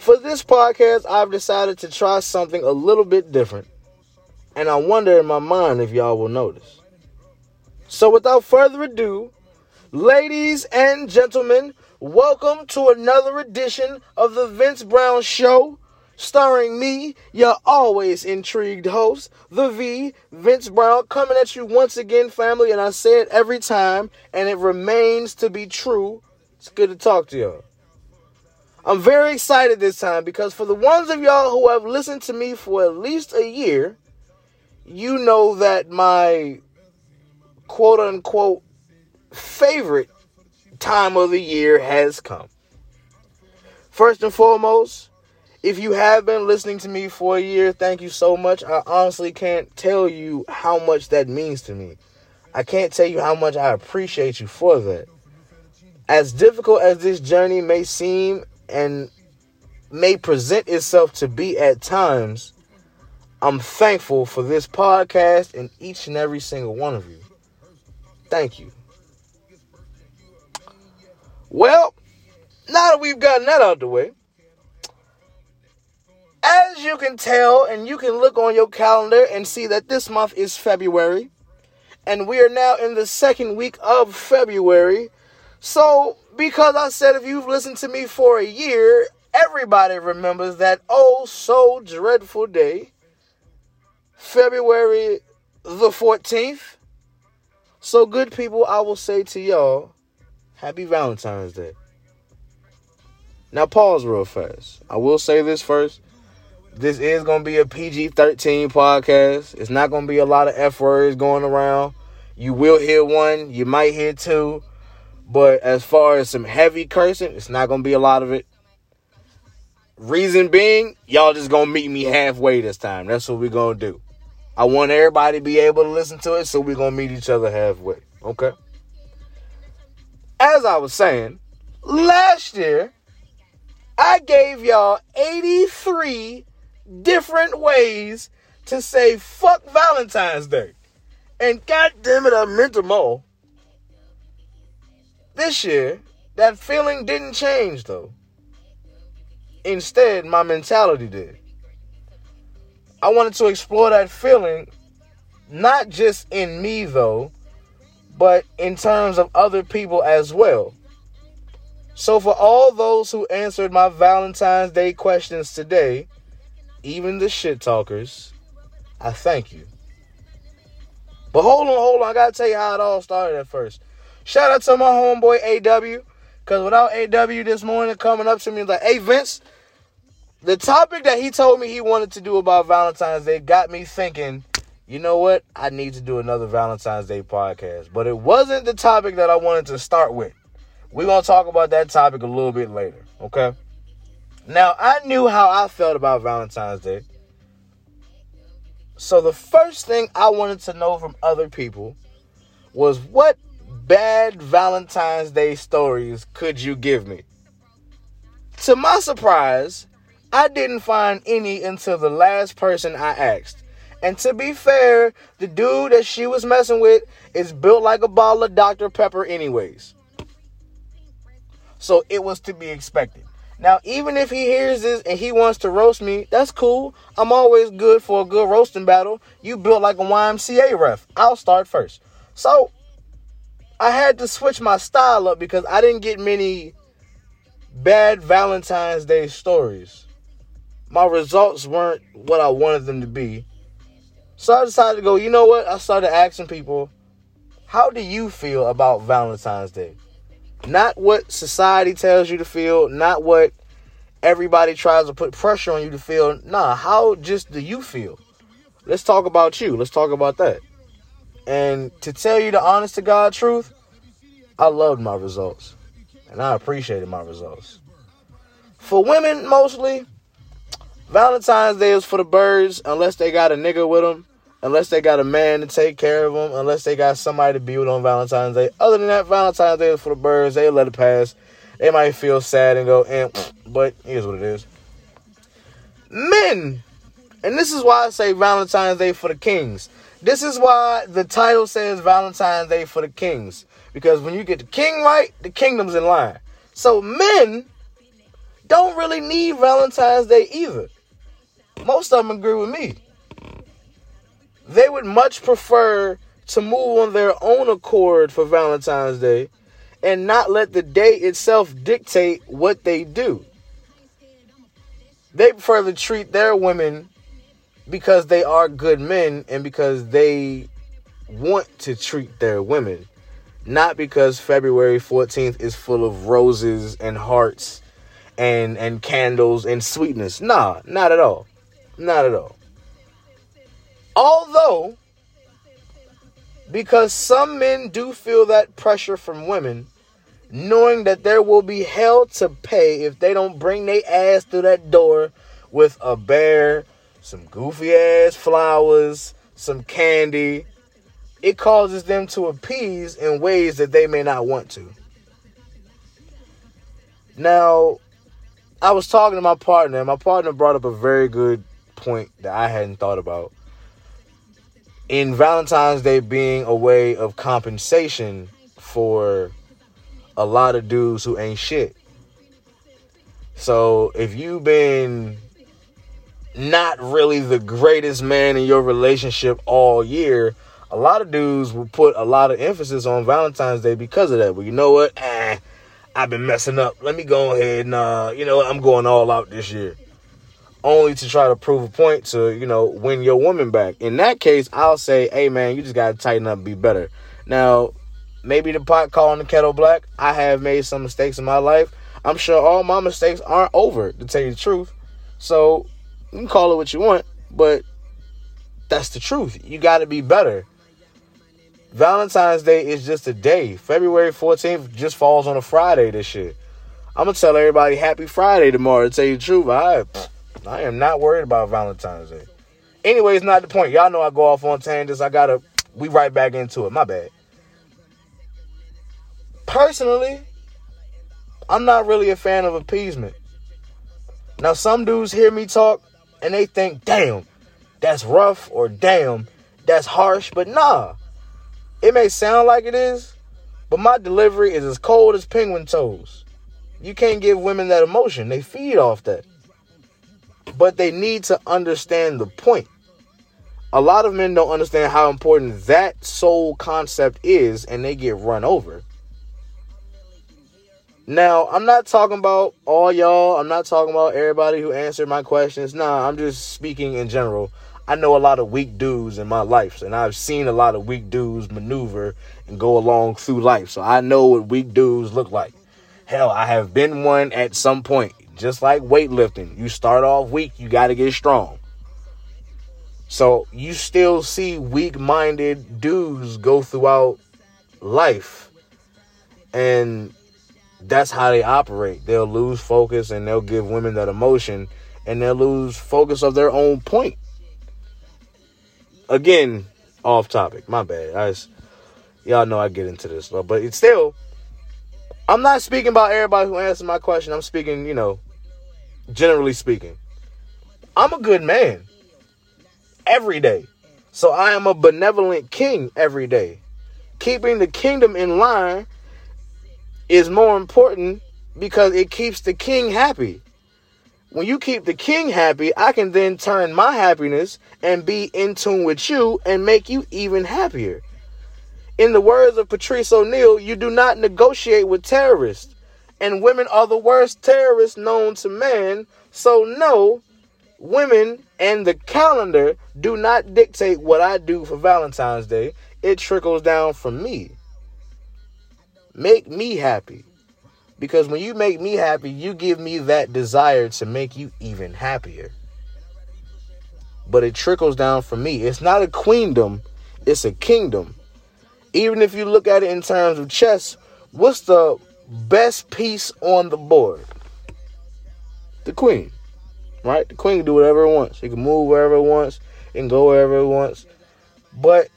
For this podcast, I've decided to try something a little bit different. And I wonder in my mind if y'all will notice. So without further ado, ladies and gentlemen, welcome to another edition of the Vince Brown Show starring me, your always intrigued host, the V, Vince Brown, coming at you once again, family. And I say it every time, and it remains to be true. It's good to talk to y'all. I'm very excited this time because for the ones of y'all who have listened to me for at least a year, you know that my quote unquote favorite time of the year has come. First and foremost, if you have been listening to me for a year, thank you so much. I honestly can't tell you how much that means to me. I can't tell you how much I appreciate you for that. As difficult as this journey may seem and may present itself to be at times, I'm thankful for this podcast and each and every single one of you. Thank you. Well, now that we've gotten that out of the way, as you can tell, and you can look on your calendar and see that this month is February, and we are now in the second week of February. So, because I said if you've listened to me for a year, everybody remembers that oh so dreadful day, February the 14th. So, good people, I will say to y'all, Happy Valentine's Day. Now, pause real fast. I will say this first. This is going to be a PG 13 podcast. It's not going to be a lot of F words going around. You will hear one, you might hear two. But as far as some heavy cursing, it's not going to be a lot of it. Reason being, y'all just going to meet me halfway this time. That's what we're going to do. I want everybody to be able to listen to it, so we're going to meet each other halfway. Okay? As I was saying, last year, I gave y'all 83 different ways to say fuck Valentine's Day. And god damn it, I meant them all. This year, that feeling didn't change though. Instead, my mentality did. I wanted to explore that feeling, not just in me though, but in terms of other people as well. So, for all those who answered my Valentine's Day questions today, even the shit talkers, I thank you. But hold on, hold on. I gotta tell you how it all started at first. Shout out to my homeboy AW. Cause without AW this morning coming up to me like, hey Vince, the topic that he told me he wanted to do about Valentine's Day got me thinking, you know what? I need to do another Valentine's Day podcast. But it wasn't the topic that I wanted to start with. We're gonna talk about that topic a little bit later, okay? Now, I knew how I felt about Valentine's Day. So, the first thing I wanted to know from other people was what bad Valentine's Day stories could you give me? To my surprise, I didn't find any until the last person I asked. And to be fair, the dude that she was messing with is built like a bottle of Dr. Pepper, anyways. So it was to be expected. Now, even if he hears this and he wants to roast me, that's cool. I'm always good for a good roasting battle. You built like a YMCA ref. I'll start first. So, I had to switch my style up because I didn't get many bad Valentine's Day stories. My results weren't what I wanted them to be. So I decided to go, you know what? I started asking people, how do you feel about Valentine's Day? Not what society tells you to feel, not what everybody tries to put pressure on you to feel. Nah, how just do you feel? Let's talk about you. Let's talk about that. And to tell you the honest to God truth, I loved my results. And I appreciated my results. For women, mostly, Valentine's Day is for the birds unless they got a nigga with them, unless they got a man to take care of them, unless they got somebody to be with on Valentine's Day. Other than that, Valentine's Day is for the birds. They let it pass. They might feel sad and go, eh, but here's what it is. Men, and this is why I say Valentine's Day for the kings. This is why the title says Valentine's Day for the kings. Because when you get the king right, the kingdom's in line. So, men, don't really need Valentine's Day either. Most of them agree with me. They would much prefer to move on their own accord for Valentine's Day and not let the day itself dictate what they do. They prefer to treat their women because they are good men and because they want to treat their women, not because February 14th is full of roses and hearts and and candles and sweetness. Nah, not at all. Not at all. Although because some men do feel that pressure from women, knowing that there will be hell to pay if they don't bring their ass through that door with a bear, some goofy ass flowers, some candy. It causes them to appease in ways that they may not want to. Now, I was talking to my partner, and my partner brought up a very good point that I hadn't thought about. In Valentine's Day being a way of compensation for a lot of dudes who ain't shit. So if you've been not really the greatest man in your relationship all year, a lot of dudes will put a lot of emphasis on Valentine's Day because of that. But you know what? Eh, I've been messing up. Let me go ahead and, uh, you know? I'm going all out this year. Only to try to prove a point to, you know, win your woman back. In that case, I'll say, hey, man, you just got to tighten up be better. Now, maybe the pot calling the kettle black. I have made some mistakes in my life. I'm sure all my mistakes aren't over, to tell you the truth. So you can call it what you want, but that's the truth. You got to be better. Valentine's Day is just a day. February 14th just falls on a Friday this year. I'm going to tell everybody happy Friday tomorrow to tell you the truth. I, I am not worried about Valentine's Day. Anyway, it's not the point. Y'all know I go off on tangents. I got to, we right back into it. My bad. Personally, I'm not really a fan of appeasement. Now, some dudes hear me talk and they think, damn, that's rough or damn, that's harsh. But nah, it may sound like it is, but my delivery is as cold as penguin toes. You can't give women that emotion, they feed off that. But they need to understand the point. A lot of men don't understand how important that soul concept is, and they get run over. Now, I'm not talking about all y'all. I'm not talking about everybody who answered my questions. Nah, I'm just speaking in general. I know a lot of weak dudes in my life, and I've seen a lot of weak dudes maneuver and go along through life. So I know what weak dudes look like. Hell, I have been one at some point. Just like weightlifting, you start off weak, you got to get strong. So you still see weak minded dudes go throughout life. And that's how they operate. They'll lose focus and they'll give women that emotion and they'll lose focus of their own point. Again, off topic. My bad. I just, y'all know I get into this, but it's still. I'm not speaking about everybody who answered my question. I'm speaking, you know, generally speaking. I'm a good man every day. So I am a benevolent king every day. Keeping the kingdom in line is more important because it keeps the king happy. When you keep the king happy, I can then turn my happiness and be in tune with you and make you even happier. In the words of Patrice O'Neal, you do not negotiate with terrorists. And women are the worst terrorists known to man. So, no, women and the calendar do not dictate what I do for Valentine's Day. It trickles down from me. Make me happy. Because when you make me happy, you give me that desire to make you even happier. But it trickles down from me. It's not a queendom, it's a kingdom. Even if you look at it in terms of chess, what's the best piece on the board? The queen. Right? The queen can do whatever it wants. It can move wherever it wants and go wherever it wants. But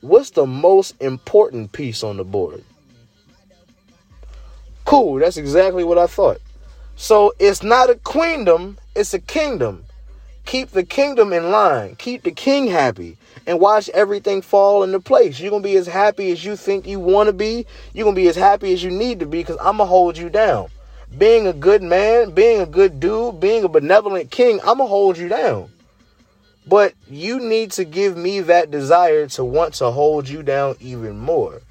what's the most important piece on the board? Cool, that's exactly what I thought. So it's not a queendom, it's a kingdom. Keep the kingdom in line, keep the king happy, and watch everything fall into place. You're gonna be as happy as you think you wanna be, you're gonna be as happy as you need to be, because I'm gonna hold you down. being a good man, being a good dude, being a benevolent king, I'm going to hold you down. But you need to give me that desire to want to hold you down even more.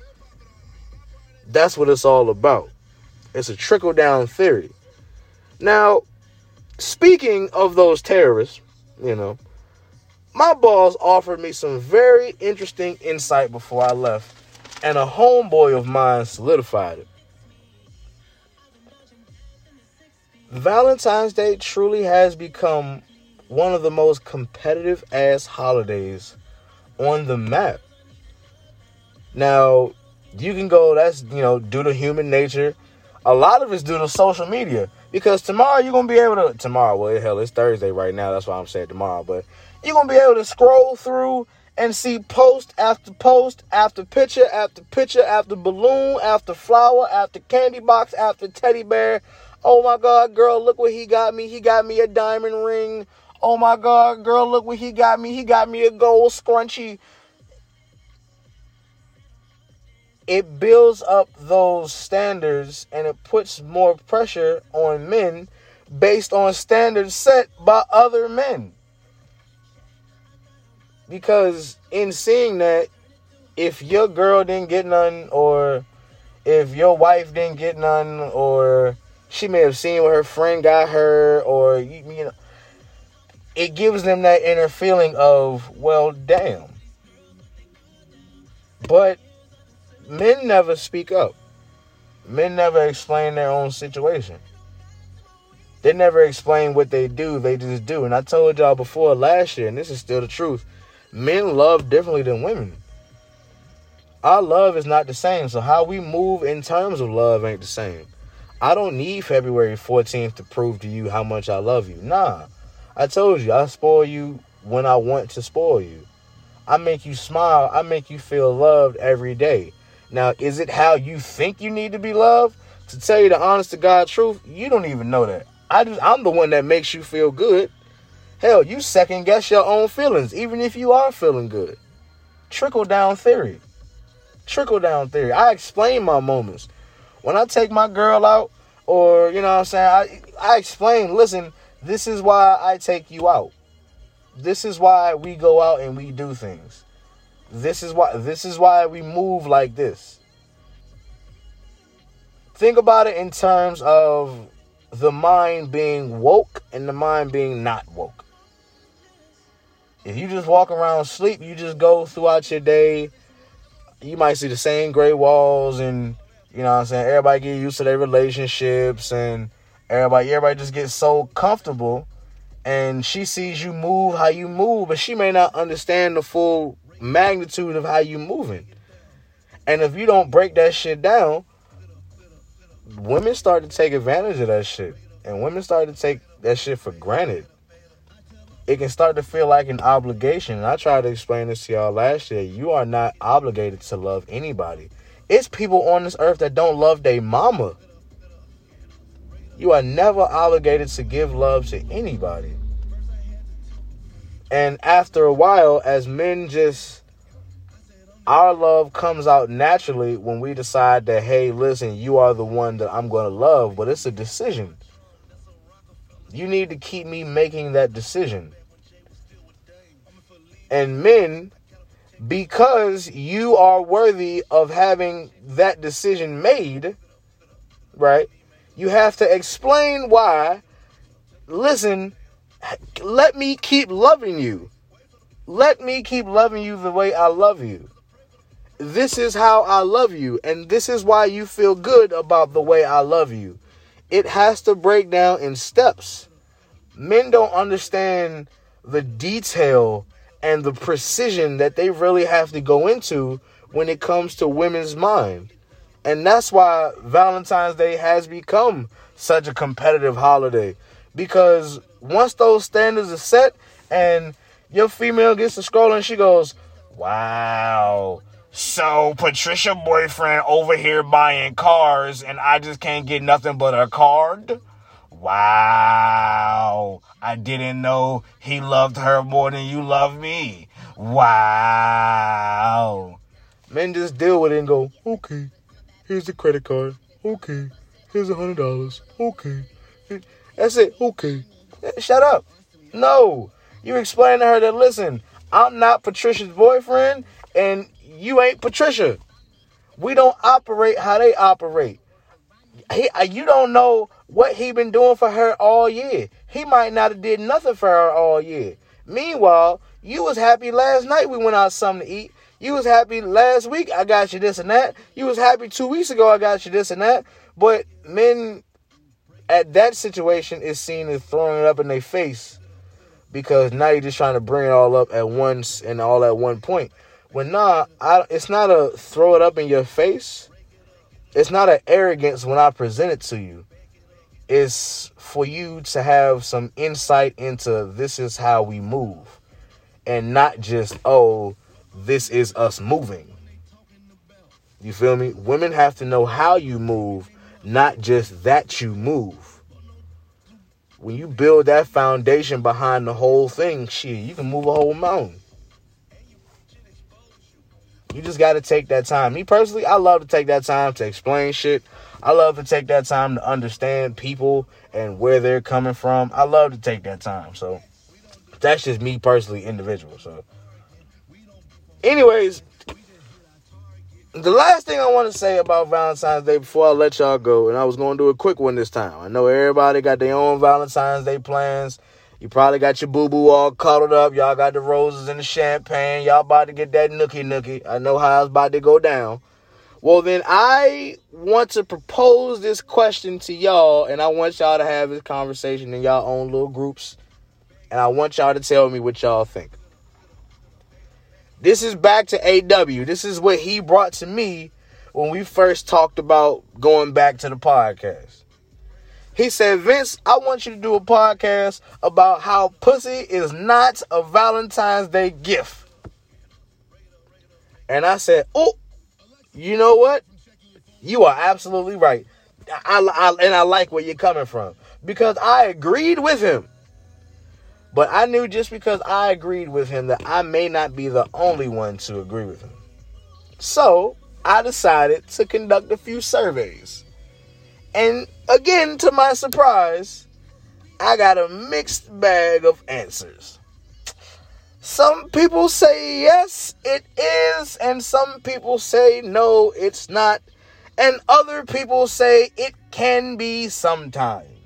That's what it's all about. It's a trickle down theory. Now, speaking of those terrorists, you know, my boss offered me some very interesting insight before I left, and a homeboy of mine solidified it. Valentine's Day truly has become one of the most competitive ass holidays on the map. Now, you can go, that's, you know, due to human nature. A lot of it's due to social media. Because tomorrow you're to be able to, tomorrow, well, hell, it's Thursday right now. That's why I'm saying tomorrow. But you're to be able to scroll through and see post after post after picture after picture after balloon after flower after candy box after teddy bear. Oh my God, girl, look what he got me. He got me a diamond ring. Oh my God, girl, look what he got me. He got me a gold scrunchie. It builds up those standards and it puts more pressure on men based on standards set by other men. Because in seeing that, if your girl didn't get none, or if your wife didn't get none, or she may have seen what her friend got her, or you, you know it gives them that inner feeling of, well, damn. But Mm-hmm. men never speak up. Men never explain their own situation. They never explain what they do, they just do. And I told y'all before last year, and this is still the truth men love differently than women. Our love is not the same, so how we move in terms of love ain't the same. I don't need February 14th to prove to you how much I love you. Nah. I told you, I spoil you when I want to spoil you. I make you smile. I make you feel loved every day. Now, is it how you think you need to be loved? To tell you the honest to God truth, you don't even know that. I just, I'm the one that makes you feel good. Hell, you second guess your own feelings, even if you are feeling good. Trickle down theory. Trickle down theory. I explain my moments. When I take my girl out, or, you know what I'm saying, I, I explain, listen, this is why I take you out. This is why we go out and we do things. This is why this is why we move like this. Think about it in terms of the mind being woke and the mind being not woke. If you just walk around sleep, you just go throughout your day, you might see the same gray walls and you know what I'm saying, everybody get used to their relationships and Everybody, everybody just gets so comfortable, and she sees you move how you move, but she may not understand the full magnitude of how you moving. And if you don't break that shit down, women start to take advantage of that shit, and women start to take that shit for granted. It can start to feel like an obligation. And I tried to explain this to y'all last year. You are not obligated to love anybody. It's people on this earth that don't love their mama. You are never obligated to give love to anybody. And after a while, as men just, our love comes out naturally when we decide that, hey, listen, you are the one that I'm going to love, but it's a decision. You need to keep me making that decision. And men, because you are worthy of having that decision made, right? You have to explain why. Listen, let me keep loving you. Let me keep loving you the way I love you. This is how I love you, and this is why you feel good about the way I love you. It has to break down in steps. Men don't understand the detail and the precision that they really have to go into when it comes to women's mind. And that's why Valentine's Day has become such a competitive holiday. Because once those standards are set and your female gets to scroll and she goes, Wow. So Patricia boyfriend over here buying cars and I just can't get nothing but a card? Wow. I didn't know he loved her more than you love me. Wow. Men just deal with it and go, okay. Here's the credit card. Okay. Here's a hundred dollars. Okay. That's it. Okay. Shut up. No. You explain to her that listen, I'm not Patricia's boyfriend, and you ain't Patricia. We don't operate how they operate. He, uh, you don't know what he been doing for her all year. He might not have did nothing for her all year. Meanwhile, you was happy last night we went out something to eat. You was happy last week I got you this and that. You was happy two weeks ago I got you this and that. But men at that situation is seen as throwing it up in their face because now you're just trying to bring it all up at once and all at one point. When nah, I, it's not a throw it up in your face. It's not an arrogance when I present it to you. It's for you to have some insight into this is how we move, and not just oh, this is us moving. You feel me? Women have to know how you move, not just that you move when you build that foundation behind the whole thing, shit, you can move a whole mountain. You just got to take that time. Me personally, I love to take that time to explain shit. I love to take that time to understand people and where they're coming from. I love to take that time. So that's just me personally, individual. So, anyways, the last thing I want to say about Valentine's Day before I let y'all go, and I was going to do a quick one this time. I know everybody got their own Valentine's Day plans. You probably got your boo boo all cuddled up. Y'all got the roses and the champagne. Y'all about to get that nookie nookie. I know how it's about to go down. Well, then I want to propose this question to y'all, and I want y'all to have this conversation in y'all own little groups. And I want y'all to tell me what y'all think. This is back to AW. This is what he brought to me when we first talked about going back to the podcast. He said, Vince, I want you to do a podcast about how pussy is not a Valentine's Day gift. And I said, Oh, you know what? You are absolutely right. I, I, and I like where you're coming from because I agreed with him. But I knew just because I agreed with him that I may not be the only one to agree with him. So I decided to conduct a few surveys. And again, to my surprise, I got a mixed bag of answers. Some people say yes, it is, and some people say no, it's not, and other people say it can be sometimes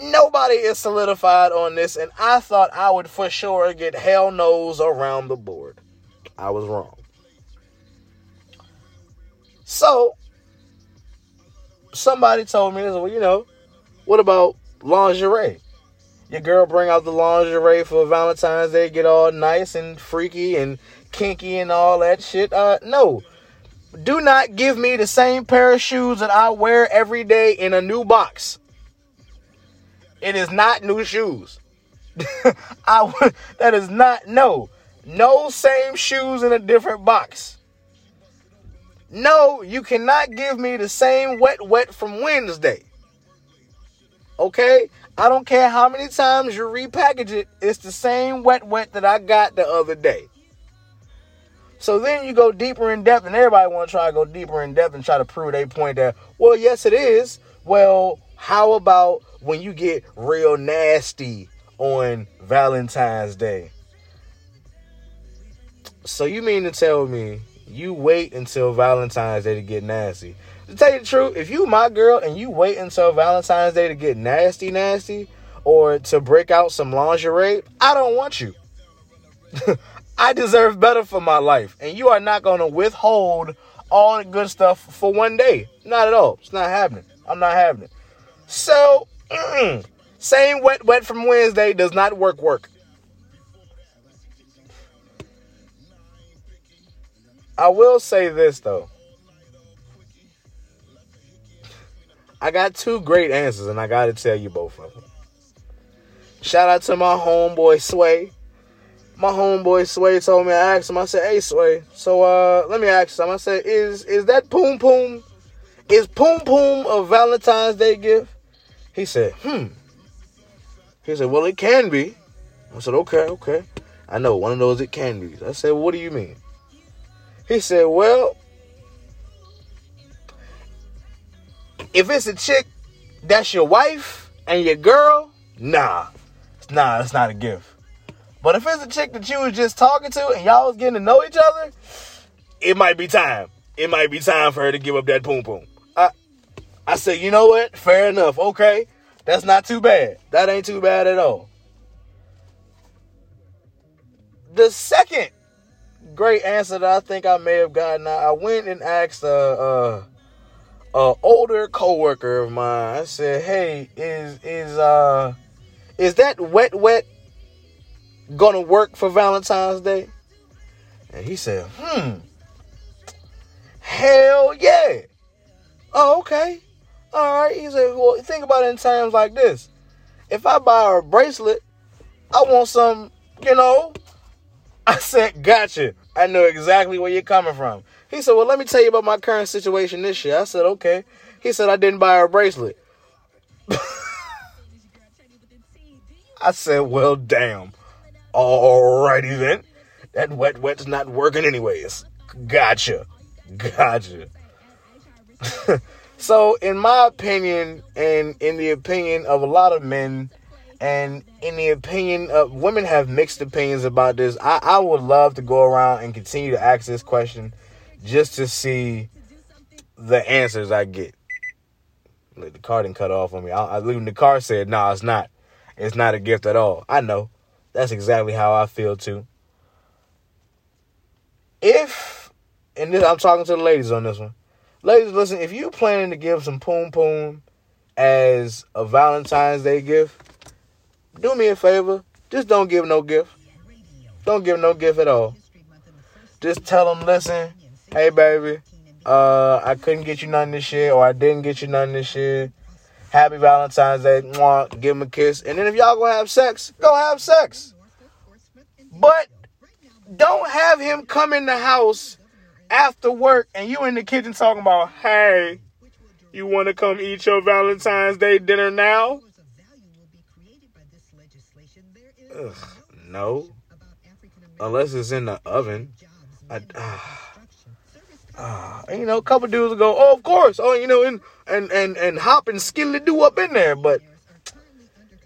nobody is solidified on this, and I thought I would for sure get hell no's around the board. I was wrong. So, somebody told me this, well, you know, what about lingerie? Your girl bring out the lingerie for Valentine's Day, get all nice and freaky and kinky and all that shit. Uh, no. Do not give me the same pair of shoes that I wear every day in a new box. It is not new shoes. I that is not no. No same shoes in a different box. No, you cannot give me the same wet wet from Wednesday. Okay? I don't care how many times you repackage it, it's the same wet wet that I got the other day. So then you go deeper in depth, and everybody want to try to go deeper in depth and try to prove their point that, well, yes, it is. Well, how about when you get real nasty on Valentine's Day? So you mean to tell me you wait until Valentine's Day to get nasty? To tell you the truth, if you my girl and you wait until Valentine's Day to get nasty, nasty, or to break out some lingerie, I don't want you. I deserve better for my life, and you are not going to withhold all the good stuff for one day. Not at all. It's not happening. I'm not having it. So, mm, same wet wet from Wednesday does not work work. I will say this though. I got two great answers and I got to tell you both of them. Shout out to my homeboy Sway. My homeboy Sway told me I asked him. I said, "Hey Sway, so uh, let me ask him." I said, "Is is that poom poom? Is poom poom a Valentine's Day gift?" He said, hmm. He said, well, it can be. I said, okay, okay. I know, one of those it can be. I said, well, what do you mean? He said, well, If it's a chick that's your wife and your girl, nah, nah, it's not a gift. But if it's a chick that you was just talking to and y'all was getting to know each other, it might be time. It might be time for her to give up that poom poom. I, said, you know what? Fair enough. Okay, that's not too bad. That ain't too bad at all. The second great answer that I think I may have gotten, I went and asked a, a, a older coworker of mine. I said, "Hey, is is uh is that wet wet gonna work for Valentine's Day?" And he said, "Hmm, hell yeah." Oh, okay. All right. He said, "Well, think about it in terms like this: if I buy her a bracelet, I want some, you know." I said, "Gotcha." I know exactly where you're coming from. He said, Well, let me tell you about my current situation this year. I said, Okay. He said, I didn't buy her a bracelet. I said, Well, damn. Alrighty then. That wet wet's not working anyways. Gotcha. Gotcha. so, in my opinion, and in the opinion of a lot of men, and in the opinion of women have mixed opinions about this. I, I would love to go around and continue to ask this question just to see the answers I get. The car didn't cut off on me. I, I the car said, "No, nah, it's not. It's not a gift at all." I know. That's exactly how I feel too. If, and this, I'm talking to the ladies on this one. Ladies, listen. If you planning to give some poom poom as a Valentine's Day gift, do me a favor. Just don't give no gift. Don't give no gift at all. Just tell them, listen, hey baby, uh, I couldn't get you none this year, or I didn't get you none this year. Happy Valentine's Day. Mwah, give him a kiss. And then if y'all gonna have sex, go have sex. But don't have him come in the house after work and you in the kitchen talking about, hey, you want to come eat your Valentine's Day dinner now? Ugh, no. Unless it's in the oven. I, uh, uh, you know, a couple dudes will go, oh, of course. Oh, you know, and and and and hop and skilly do up in there. But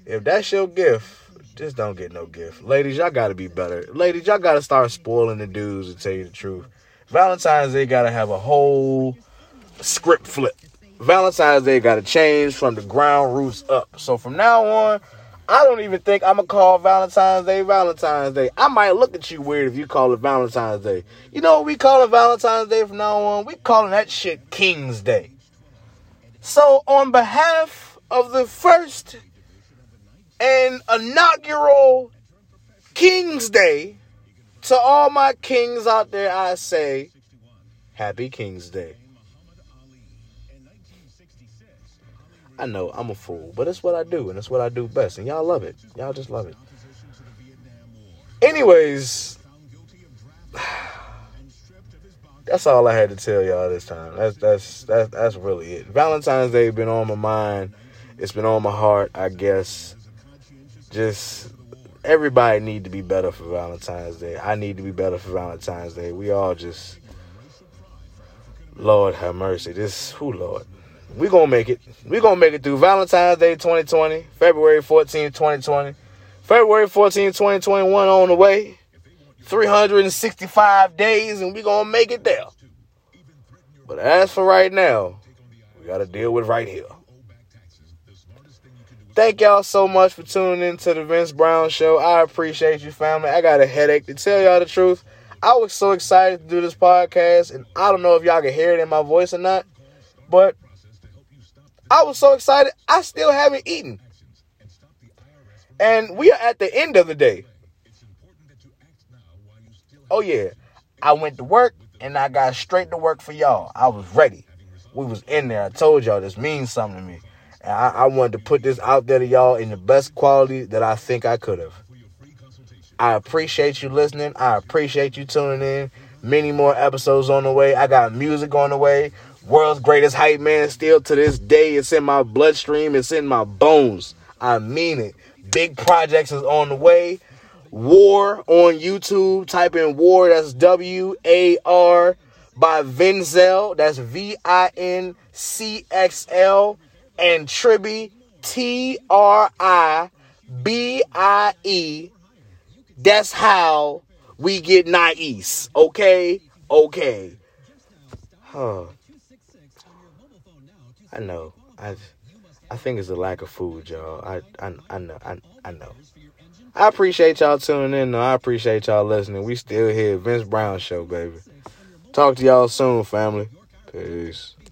if that's your gift, just don't get no gift. Ladies, y'all gotta be better. Ladies, y'all gotta start spoiling the dudes to tell you the truth. Valentine's Day gotta have a whole script flip. Valentine's Day gotta change from the ground roots up. So from now on, I don't even think I'm gonna call Valentine's Day Valentine's Day. I might look at you weird if you call it Valentine's Day. You know what we call it Valentine's Day from now on? We calling that shit King's Day. So on behalf of the first and inaugural King's Day, to all my kings out there, I say, Happy King's Day. I know I'm a fool, but it's what I do, and it's what I do best, and y'all love it. Y'all just love it. Anyways, that's all I had to tell y'all this time. That's that's that's that's really it. Valentine's Day been on my mind. It's been on my heart. I guess. Just everybody need to be better for Valentine's Day. I need to be better for Valentine's Day. We all just, Lord have mercy. This, who Lord we gonna make it. We gonna make it through Valentine's Day 2020, February 14, 2020, February 14, 2021 on the way. 365 days, and we gonna make it there. But as for right now, we gotta deal with right here. Thank y'all so much for tuning in to the Vince Brown Show. I appreciate you, family. I got a headache to tell y'all the truth. I was so excited to do this podcast, and I don't know if y'all can hear it in my voice or not, but I was so excited, I still haven't eaten. And we are at the end of the day. Oh yeah, I went to work and I got straight to work for y'all. I was ready. We was in there. I told y'all this means something to me. I, I wanted to put this out there to y'all in the best quality that I think I could have. I appreciate you listening. I appreciate you tuning in. Many more episodes on the way. I got music on the way world's greatest hype man still to this day. It's in my bloodstream, it's in my bones. I mean it. Big projects is on the way. War on YouTube. Type in War. That's W A R by Vinzel. That's V I N CXL and Tribby T R I B I E. That's how we get nice. Okay? Okay. Huh. I know. I I think it's a lack of food, y'all. I I I know. I I know. I appreciate y'all tuning in. Though. I appreciate y'all listening. We still here, Vince Brown Show, baby. Talk to y'all soon, family. Peace.